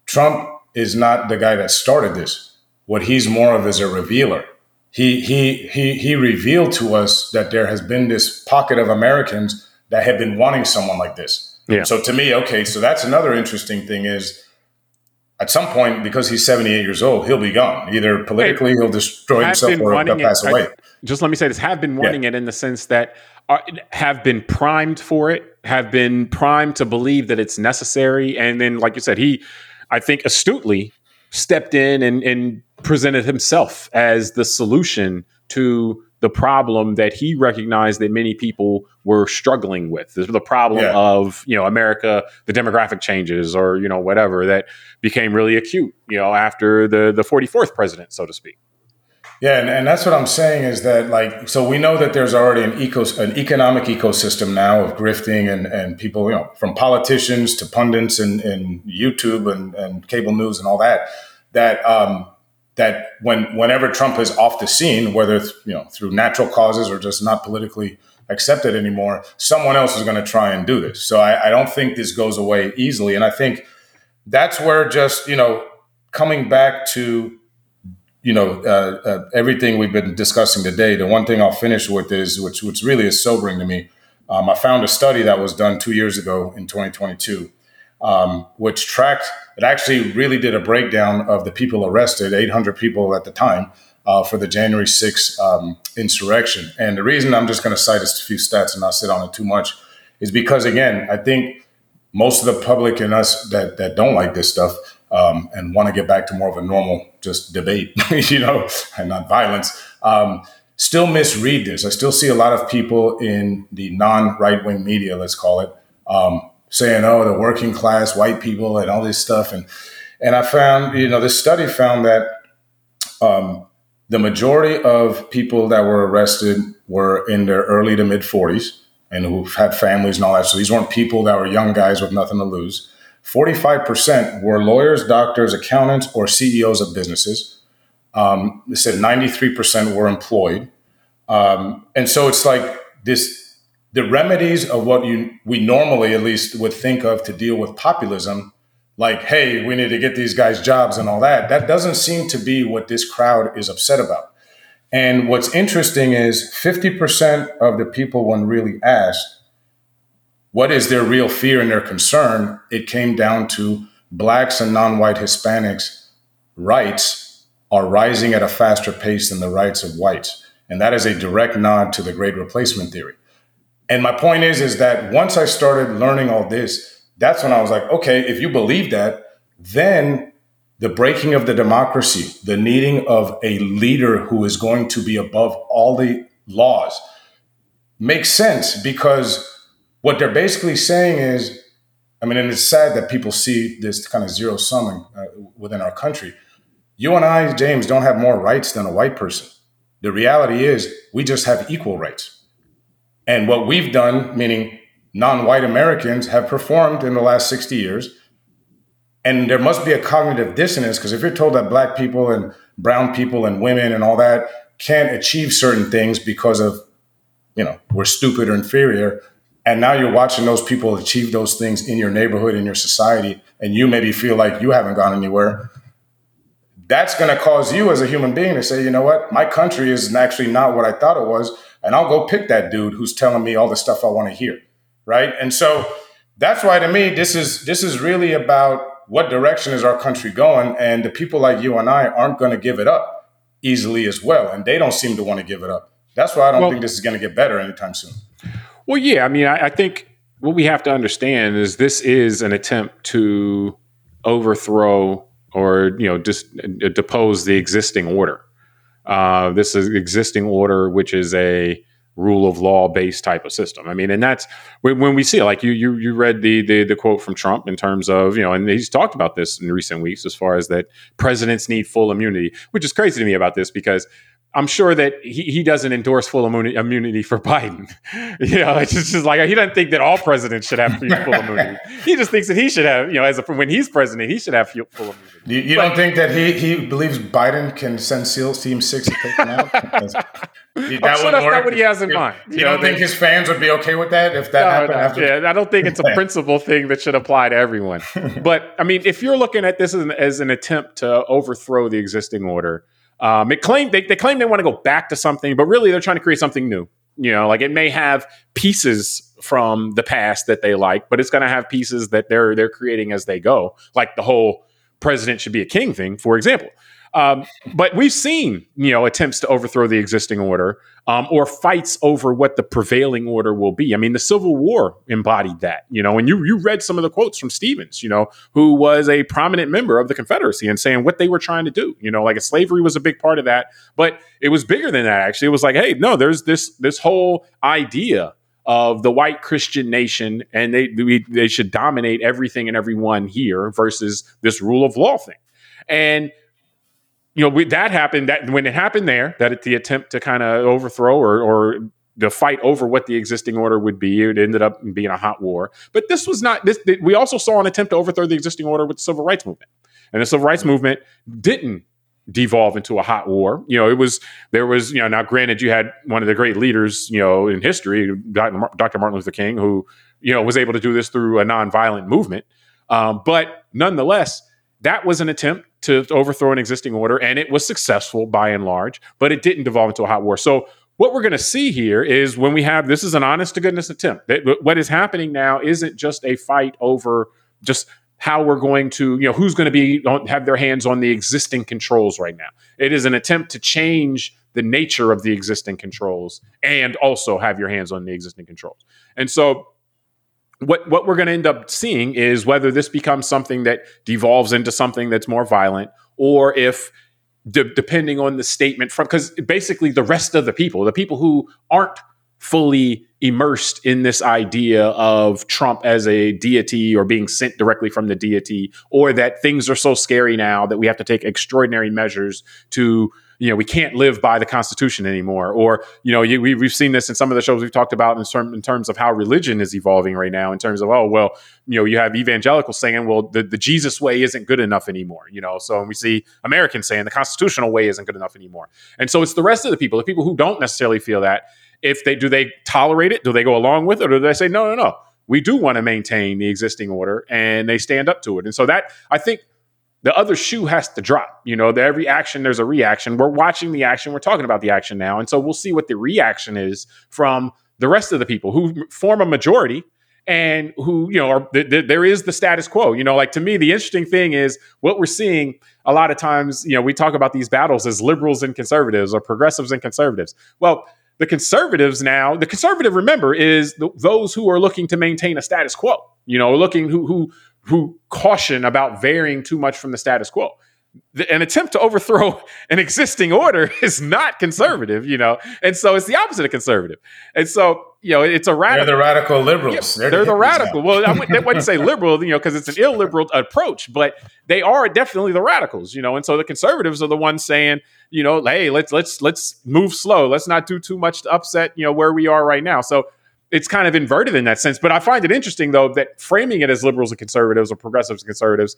Trump is not the guy that started this. What he's more of is a revealer. He, he, he, he revealed to us that there has been this pocket of Americans that have been wanting someone like this. Yeah. So to me, okay, so that's another interesting thing is at some point, because he's 78 years old, he'll be gone. Either politically, he'll destroy himself or he'll pass it, away. I, just let me say this have been wanting yeah. it in the sense that are, uh, have been primed for it, have been primed to believe that it's necessary. And then, like you said, he, I think, astutely stepped in and, and presented himself as the solution to the problem that he recognized that many people were struggling with. This the problem yeah. of you know America, the demographic changes, or you know whatever that became really acute. You know after the the forty fourth president, so to speak. Yeah, and, and that's what I'm saying is that like so we know that there's already an eco an economic ecosystem now of grifting and and people you know from politicians to pundits and, and YouTube and, and cable news and all that that um, that when whenever Trump is off the scene, whether you know through natural causes or just not politically accepted anymore, someone else is going to try and do this. So I, I, don't think this goes away easily, and I think that's where just you know coming back to you know uh, uh, everything we've been discussing today. The one thing I'll finish with is which which really is sobering to me. Um, I found a study that was done two years ago in 2022 um, which tracked, it actually really did a breakdown of the people arrested, 800 people at the time, uh, for the January 6th um, insurrection. And the reason I'm just going to cite a few stats and not sit on it too much is because, again, I think most of the public and us that, that don't like this stuff um, and want to get back to more of a normal just debate, you know, and not violence, um, still misread this. I still see a lot of people in the non right wing media, let's call it, um, saying, "Oh, the working class white people and all this stuff," and and I found, you know, this study found that um, the majority of people that were arrested were in their early to mid 40s and who've had families and all that. So these weren't people that were young guys with nothing to lose. 45% were lawyers, doctors, accountants, or CEOs of businesses. Um, they said 93% were employed. Um, and so it's like this the remedies of what you we normally at least would think of to deal with populism like hey we need to get these guys jobs and all that that doesn't seem to be what this crowd is upset about and what's interesting is 50% of the people when really asked what is their real fear and their concern, it came down to blacks and non-white Hispanics rights are rising at a faster pace than the rights of whites. And that is a direct nod to the great replacement theory. And my point is, is that once I started learning all this, that's when I was like, okay, if you believe that, then the breaking of the democracy, the needing of a leader who is going to be above all the laws makes sense because what they're basically saying is, I mean, and it's sad that people see this kind of zero summing uh, within our country. You and I, James, don't have more rights than a white person. The reality is, we just have equal rights. And what we've done, meaning non white Americans, have performed in the last 60 years. And there must be a cognitive dissonance because if you're told that black people and brown people and women and all that can't achieve certain things because of, you know, we're stupid or inferior, and now you're watching those people achieve those things in your neighborhood, in your society, and you maybe feel like you haven't gone anywhere. That's going to cause you as a human being to say, you know what, my country is actually not what I thought it was. And I'll go pick that dude who's telling me all the stuff I want to hear. Right. And so that's why to me, this is this is really about what direction is our country going. And the people like you and I aren't going to give it up easily as well. And they don't seem to want to give it up. That's why I don't well, think this is going to get better anytime soon. Well, yeah. I mean, I, I think what we have to understand is this is an attempt to overthrow or you know just uh, depose the existing order. Uh, this is existing order, which is a rule of law based type of system. I mean, and that's when, when, we see like you you you read the, the the quote from Trump in terms of you know, and he's talked about this in recent weeks as far as that presidents need full immunity, which is crazy to me about this because I'm sure that he, he doesn't endorse full immunity for Biden. you know, it's just, just, like he doesn't think that all presidents should have full immunity. He just thinks that he should have, you know, as a, when he's president, he should have full immunity. You, you but, don't think that he he believes Biden can send SEALs Team Six to take him out? that I'm sure that's work. not what he has in mind. You, you don't think his fans would be okay with that if that no, happened? No, after yeah, I don't think it's a principle thing that should apply to everyone. but I mean, if you're looking at this as an, as an attempt to overthrow the existing order um, it claimed they, they claim they want to go back to something, but really they're trying to create something new. You know, like it may have pieces from the past that they like, but it's going to have pieces that they're they're creating as they go, like the whole president should be a king thing, for example. Um, but we've seen, you know, attempts to overthrow the existing order um, or fights over what the prevailing order will be. I mean, the Civil War embodied that, you know, and you you read some of the quotes from Stephens, you know, who was a prominent member of the Confederacy and saying what they were trying to do. You know, like slavery was a big part of that, but it was bigger than that. Actually, it was like, hey, no, there's this this whole idea of the white Christian nation, and they we, they should dominate everything and everyone here versus this rule of law thing. And you know, we, that happened. That when it happened there, that the attempt to kind of overthrow or, or the fight over what the existing order would be, it ended up being a hot war. But this was not. This we also saw an attempt to overthrow the existing order with the civil rights movement, and the civil rights movement didn't devolve into a hot war. You know, it was there was you know now granted you had one of the great leaders you know in history, Dr. Martin Luther King, who you know was able to do this through a nonviolent movement, um, but nonetheless that was an attempt to overthrow an existing order, and it was successful by and large, but it didn't devolve into a hot war. So what we're going to see here is when we have this is an honest to goodness attempt. What is happening now isn't just a fight over just how we're going to, you know, who's going to be have their hands on the existing controls right now. It is an attempt to change the nature of the existing controls and also have your hands on the existing controls. And so what what we're going to end up seeing is whether this becomes something that devolves into something that's more violent, or if de- depending on the statement from because basically the rest of the people, the people who aren't fully immersed in this idea of Trump as a deity or being sent directly from the deity, or that things are so scary now that we have to take extraordinary measures to you know we can't live by the Constitution anymore, or you know you, we, we've seen this in some of the shows we've talked about in, term, in terms of how religion is evolving right now. In terms of oh well, you know you have evangelicals saying well the, the Jesus way isn't good enough anymore, you know. So we see Americans saying the constitutional way isn't good enough anymore, and so it's the rest of the people, the people who don't necessarily feel that. If they do, they tolerate it? Do they go along with it, or do they say no, no, no? We do want to maintain the existing order, and they stand up to it. And so that I think the other shoe has to drop. You know, every action, there's a reaction. We're watching the action. We're talking about the action now. And so we'll see what the reaction is from the rest of the people who form a majority and who, you know, are, th- th- there is the status quo. You know, like to me, the interesting thing is what we're seeing a lot of times, you know, we talk about these battles as liberals and conservatives or progressives and conservatives. Well, the conservatives now, the conservative, remember, is those who are looking to maintain a status quo. You know, looking who who who caution about varying too much from the status quo. The, an attempt to overthrow an existing order is not conservative, you know, and so it's the opposite of conservative. And so, you know, it's a radical. They're the radical liberals. Yeah, they're, they're the, the radical. Well, I wouldn't, wouldn't say liberal, you know, because it's an illiberal approach, but they are definitely the radicals, you know. And so the conservatives are the ones saying, you know, hey, let's let's let's move slow. Let's not do too much to upset, you know, where we are right now. So it's kind of inverted in that sense. But I find it interesting though that framing it as liberals and conservatives or progressives and conservatives,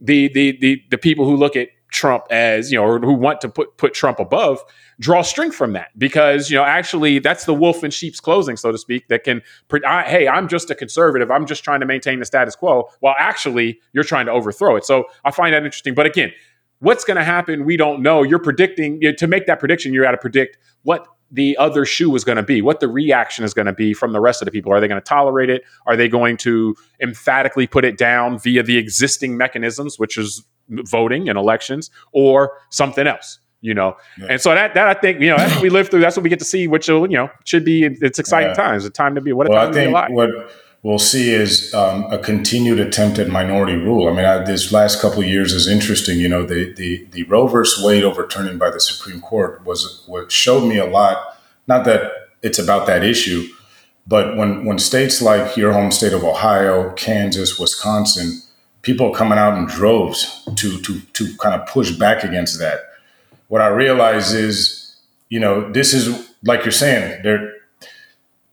the the the the people who look at Trump as you know or who want to put put Trump above draw strength from that because you know actually that's the wolf in sheep's clothing so to speak that can I, hey I'm just a conservative I'm just trying to maintain the status quo while actually you're trying to overthrow it. So I find that interesting. But again, what's going to happen we don't know. You're predicting you know, to make that prediction You're got to predict what the other shoe is going to be, what the reaction is going to be from the rest of the people. Are they going to tolerate it? Are they going to emphatically put it down via the existing mechanisms, which is voting and elections, or something else? You know, yeah. and so that that I think you know that's what we live through. That's what we get to see, which you know should be. It's exciting yeah. times. A time to be. What a well, time I think to be alive. What we'll see is um, a continued attempt at minority rule. I mean, I, this last couple of years is interesting. You know, the the the Roe versus Wade overturning by the Supreme Court was what showed me a lot. Not that it's about that issue, but when when states like your home state of Ohio, Kansas, Wisconsin, people coming out in droves to to to kind of push back against that. What I realize is, you know, this is like you're saying, there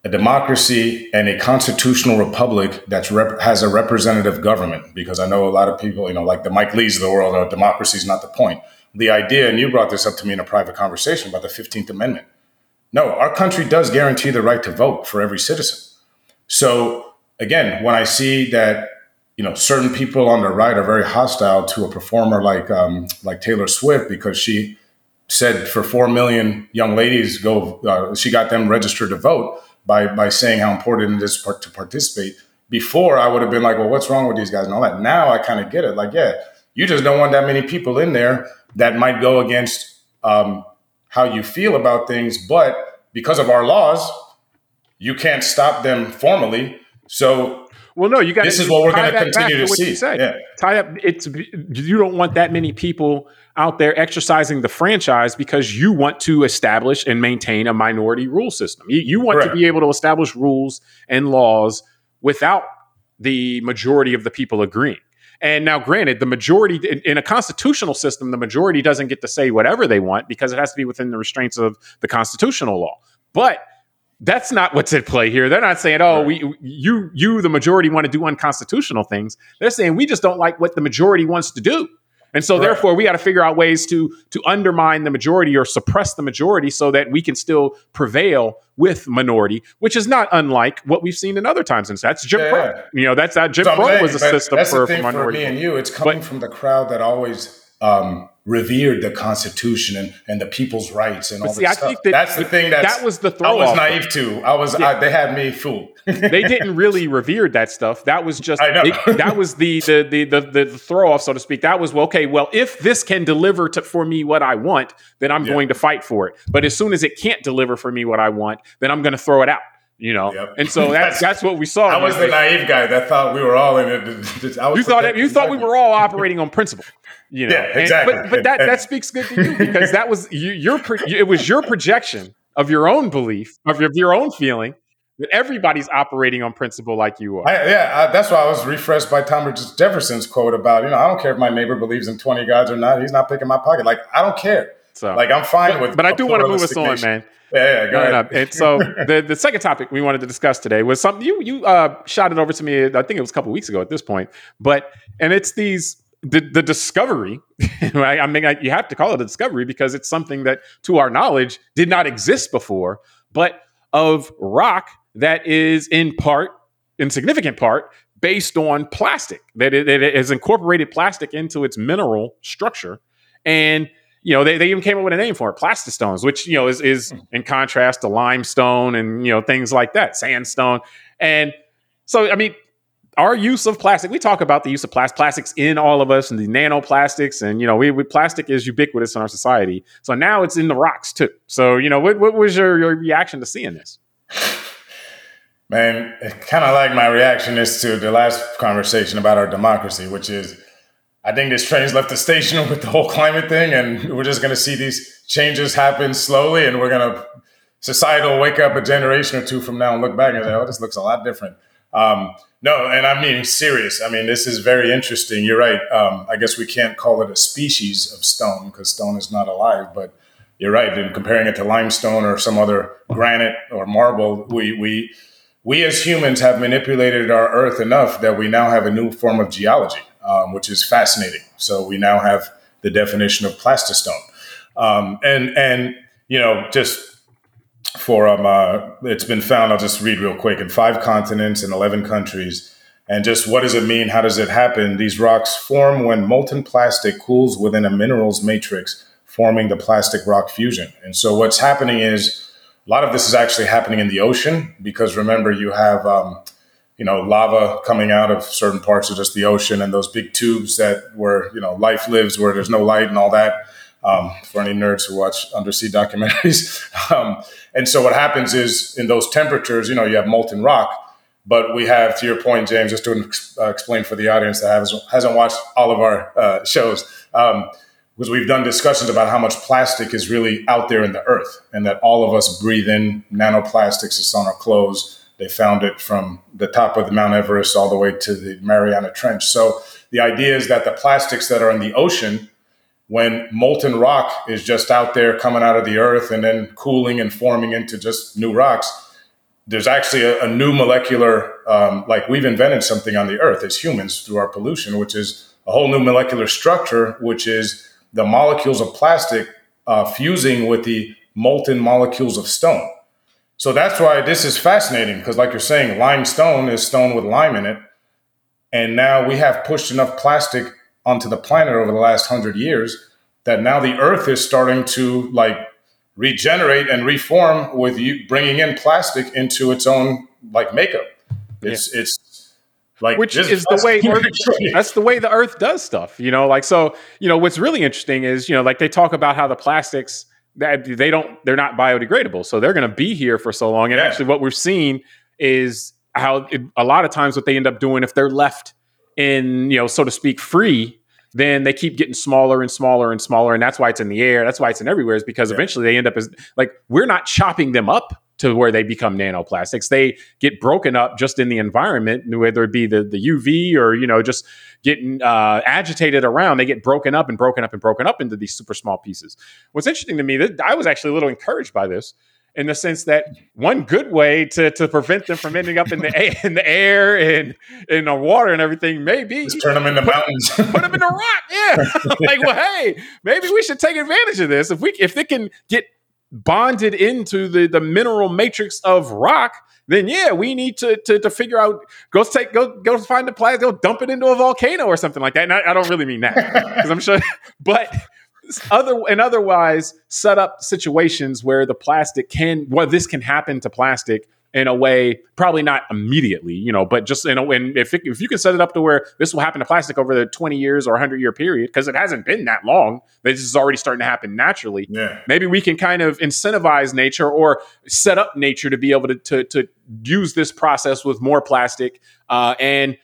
a democracy and a constitutional republic that rep- has a representative government. Because I know a lot of people, you know, like the Mike Lees of the world, oh, democracy is not the point. The idea, and you brought this up to me in a private conversation about the 15th Amendment. No, our country does guarantee the right to vote for every citizen. So again, when I see that, you know, certain people on the right are very hostile to a performer like um, like Taylor Swift because she said for four million young ladies go, uh, she got them registered to vote by by saying how important it is to participate. Before I would have been like, well, what's wrong with these guys and all that. Now I kind of get it. Like, yeah, you just don't want that many people in there that might go against um, how you feel about things, but because of our laws, you can't stop them formally. So well, no, you got. This is what we're going to continue to see. Yeah. Tie up. It's you don't want that many people out there exercising the franchise because you want to establish and maintain a minority rule system. You, you want to be able to establish rules and laws without the majority of the people agreeing. And now, granted, the majority in, in, a constitutional system, the majority doesn't get to say whatever they want because it has to be within the restraints of the constitutional law. But that's not what's at play here. They're not saying, "Oh, right. we you you the majority want to do unconstitutional things." They're saying we just don't like what the majority wants to do. And so, right. therefore, we got to figure out ways to to undermine the majority or suppress the majority so that we can still prevail with minority, which is not unlike what we've seen in other times. And that's Jim yeah, Crow. Yeah. You know, that's how Jim so Crow was a system for, for minority. For me and you, it's coming but, from the crowd that always um, revered the Constitution and, and the people's rights and all see, that stuff. That, that's the thing that was the throw I was naive to. I was yeah. I, they had me fooled. they didn't really revere that stuff. That was just that was the the, the the the throw off, so to speak. That was well, okay. Well, if this can deliver to, for me what I want, then I'm yeah. going to fight for it. But as soon as it can't deliver for me what I want, then I'm going to throw it out you know. Yep. And so that's that's what we saw. I was the naive guy that thought we were all in it. you thought you thought we were all operating on principle. You know, yeah, exactly. And, but but that that speaks good to you because that was you, your it was your projection of your own belief of your, of your own feeling that everybody's operating on principle like you are. I, yeah, I, that's why I was refreshed by Thomas Jefferson's quote about you know I don't care if my neighbor believes in twenty gods or not. He's not picking my pocket. Like I don't care. So like I'm fine but, with. But I do want to move us on, man. Yeah, yeah, go ahead. And so the the second topic we wanted to discuss today was something you you uh, shot it over to me. I think it was a couple weeks ago at this point. But and it's these the, the discovery. Right? I mean, I, you have to call it a discovery because it's something that, to our knowledge, did not exist before. But of rock that is in part, in significant part, based on plastic. That it, it has incorporated plastic into its mineral structure and you know, they, they even came up with a name for it, plastistones, which, you know, is, is hmm. in contrast to limestone and, you know, things like that, sandstone. And so, I mean, our use of plastic, we talk about the use of plastic, plastics in all of us and the nanoplastics. And, you know, we, we, plastic is ubiquitous in our society. So now it's in the rocks too. So, you know, what, what was your, your reaction to seeing this? Man, it kind of like my reaction is to the last conversation about our democracy, which is I think this train's left the station with the whole climate thing, and we're just going to see these changes happen slowly, and we're going to society will wake up a generation or two from now and look back and say, "Oh, this looks a lot different." Um, no, and I'm being serious. I mean, this is very interesting. You're right. Um, I guess we can't call it a species of stone because stone is not alive, but you're right. In comparing it to limestone or some other granite or marble, we we we as humans have manipulated our Earth enough that we now have a new form of geology um, which is fascinating. So we now have the definition of plastistone, um, and and you know just for um, uh, it's been found. I'll just read real quick in five continents in eleven countries. And just what does it mean? How does it happen? These rocks form when molten plastic cools within a minerals matrix, forming the plastic rock fusion. And so what's happening is a lot of this is actually happening in the ocean because remember you have um, you know, lava coming out of certain parts of just the ocean and those big tubes that where, you know, life lives where there's no light and all that. Um, for any nerds who watch undersea documentaries. um, and so what happens is in those temperatures, you know, you have molten rock, but we have, to your point, James, just to uh, explain for the audience that hasn't, hasn't watched all of our uh, shows, um, because we've done discussions about how much plastic is really out there in the earth and that all of us breathe in nanoplastics. It's on our clothes they found it from the top of the Mount Everest all the way to the Mariana Trench. So the idea is that the plastics that are in the ocean, when molten rock is just out there coming out of the earth and then cooling and forming into just new rocks, there's actually a, a new molecular, um, like we've invented something on the earth as humans through our pollution, which is a whole new molecular structure, which is the molecules of plastic uh, fusing with the molten molecules of stone. So that's why this is fascinating because, like you're saying, limestone is stone with lime in it. And now we have pushed enough plastic onto the planet over the last hundred years that now the earth is starting to like regenerate and reform with you bringing in plastic into its own like makeup. It's, yeah. it's, like which is the way earth, that's the way the earth does stuff you know like so you know what's really interesting is you know like they talk about how the plastics that they don't they're not biodegradable. So they're going to be here for so long. And yeah. actually what we're seeing is how it, a lot of times what they end up doing if they're left in you know so to speak free then they keep getting smaller and smaller and smaller. And that's why it's in the air. That's why it's in everywhere is because yeah. eventually they end up as like we're not chopping them up to where they become nanoplastics. They get broken up just in the environment, whether it be the, the UV or, you know, just getting uh, agitated around. They get broken up and broken up and broken up into these super small pieces. What's interesting to me, that I was actually a little encouraged by this in the sense that one good way to, to prevent them from ending up in the air, in the air and in the water and everything maybe Just turn them into put, mountains, put them in the rock. Yeah, like well, hey, maybe we should take advantage of this if we if they can get bonded into the, the mineral matrix of rock, then yeah, we need to, to, to figure out go take go go find the plastic, go dump it into a volcano or something like that. And I, I don't really mean that because I'm sure, but other and otherwise set up situations where the plastic can well this can happen to plastic in a way, probably not immediately, you know, but just in a when if it, if you can set it up to where this will happen to plastic over the 20 years or 100 year period, because it hasn't been that long, this is already starting to happen naturally. Yeah. Maybe we can kind of incentivize nature or set up nature to be able to to, to use this process with more plastic uh, and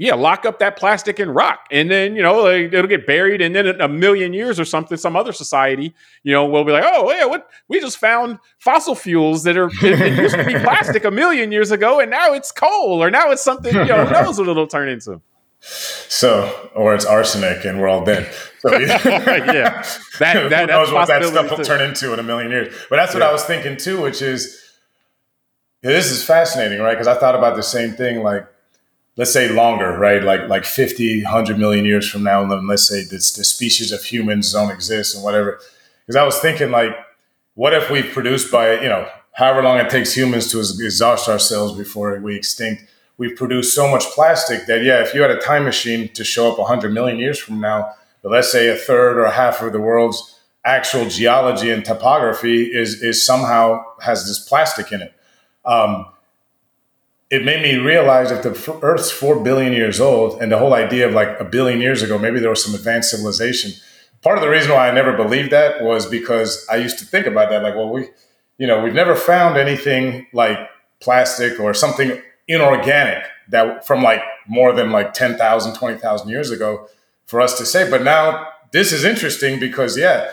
yeah, lock up that plastic and rock, and then you know like, it'll get buried, and then in a million years or something, some other society, you know, will be like, oh yeah, what we just found fossil fuels that are it, it used to be plastic a million years ago, and now it's coal, or now it's something, you know, who knows what it'll turn into. So, or it's arsenic, and we're all dead. So, yeah, that that who knows what that stuff will too. turn into in a million years. But that's what yeah. I was thinking too, which is this is fascinating, right? Because I thought about the same thing, like let's say longer, right? Like like 50, 100 million years from now, and then let's say this, the species of humans don't exist and whatever. Because I was thinking like, what if we produced by, you know, however long it takes humans to exhaust ourselves before we extinct, we've produced so much plastic that, yeah, if you had a time machine to show up 100 million years from now, but let's say a third or a half of the world's actual geology and topography is, is somehow has this plastic in it. Um, it made me realize that the Earth's four billion years old, and the whole idea of like a billion years ago, maybe there was some advanced civilization. Part of the reason why I never believed that was because I used to think about that, like, well, we, you know, we've never found anything like plastic or something inorganic that from like more than like 10,000, 20,000 years ago for us to say. But now this is interesting because, yeah,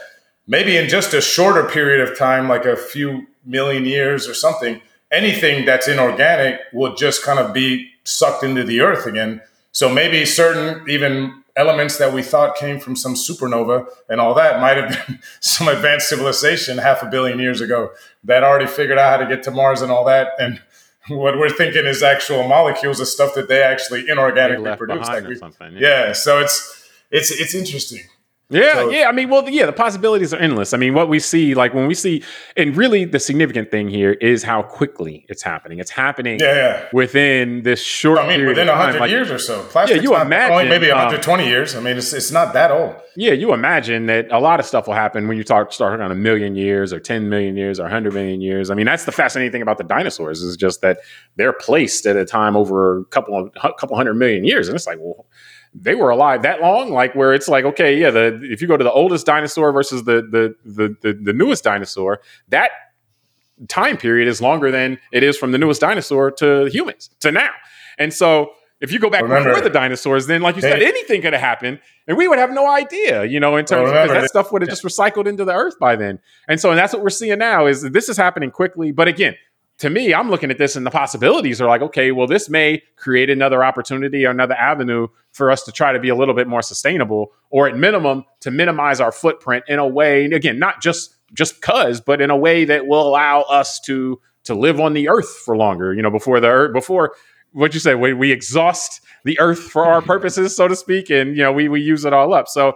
maybe in just a shorter period of time, like a few million years or something, anything that's inorganic will just kind of be sucked into the earth again. So maybe certain even elements that we thought came from some supernova and all that might have been some advanced civilization half a billion years ago that already figured out how to get to Mars and all that. And what we're thinking is actual molecules of stuff that they actually inorganically produce. Like we, yeah. yeah. So it's it's it's interesting. Yeah, so, yeah. I mean, well, yeah, the possibilities are endless. I mean, what we see, like when we see, and really the significant thing here is how quickly it's happening. It's happening yeah, within this short I mean, within 100 like, years or so. Plastic's yeah, you imagine. Only maybe 120 um, years. I mean, it's, it's not that old. Yeah, you imagine that a lot of stuff will happen when you talk, start on a million years or 10 million years or 100 million years. I mean, that's the fascinating thing about the dinosaurs is just that they're placed at a time over a couple of, a couple hundred million years. And it's like, well, they were alive that long like where it's like okay yeah the if you go to the oldest dinosaur versus the the the the, the newest dinosaur that time period is longer than it is from the newest dinosaur to humans to now. And so if you go back remember, before the dinosaurs then like you said anything could have happened and we would have no idea you know in terms of that stuff would have just recycled into the earth by then. And so and that's what we're seeing now is this is happening quickly but again to me, I'm looking at this and the possibilities are like, okay, well, this may create another opportunity or another avenue for us to try to be a little bit more sustainable, or at minimum to minimize our footprint in a way, again, not just just cause, but in a way that will allow us to to live on the earth for longer. You know, before the earth, before what you say, we, we exhaust the earth for our purposes, so to speak, and you know, we we use it all up. So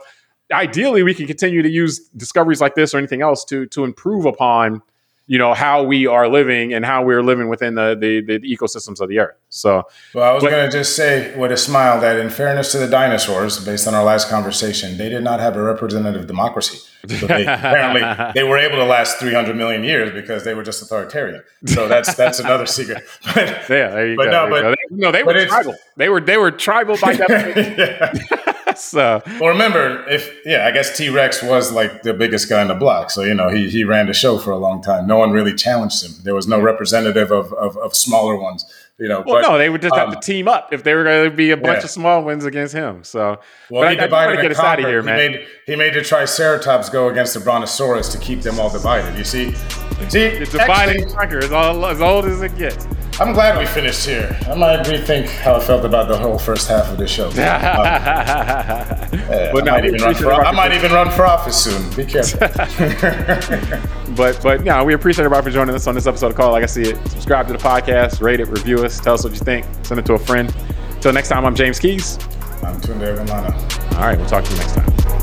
ideally, we can continue to use discoveries like this or anything else to to improve upon you know how we are living and how we're living within the the, the ecosystems of the earth. So, well, I was going to just say with a smile that, in fairness to the dinosaurs, based on our last conversation, they did not have a representative democracy. So they, apparently, they were able to last 300 million years because they were just authoritarian. So that's that's another secret. But, yeah, there you but go. No, but, no, they were tribal. They were they were tribal by definition. so well remember if yeah i guess t-rex was like the biggest guy in the block so you know he, he ran the show for a long time. No one really challenged him. There was no representative of, of, of smaller ones you know well but, no they would just um, have to team up if they were going to be a bunch yeah. of small ones against him so. Well he I, divided I get us out of here man he made, he made the triceratops go against the brontosaurus to keep them all divided. You see? See? It's dividing conquer as, as old as it gets I'm glad we finished here. I might rethink how I felt about the whole first half of the show. um, yeah, but I, might even run for, I might even run for office soon. Be careful. but but yeah, we appreciate everybody for joining us on this episode of Call Like I See It. Subscribe to the podcast, rate it, review us, tell us what you think, send it to a friend. Until next time, I'm James Keys. I'm Tunde Ogunlana. All right, we'll talk to you next time.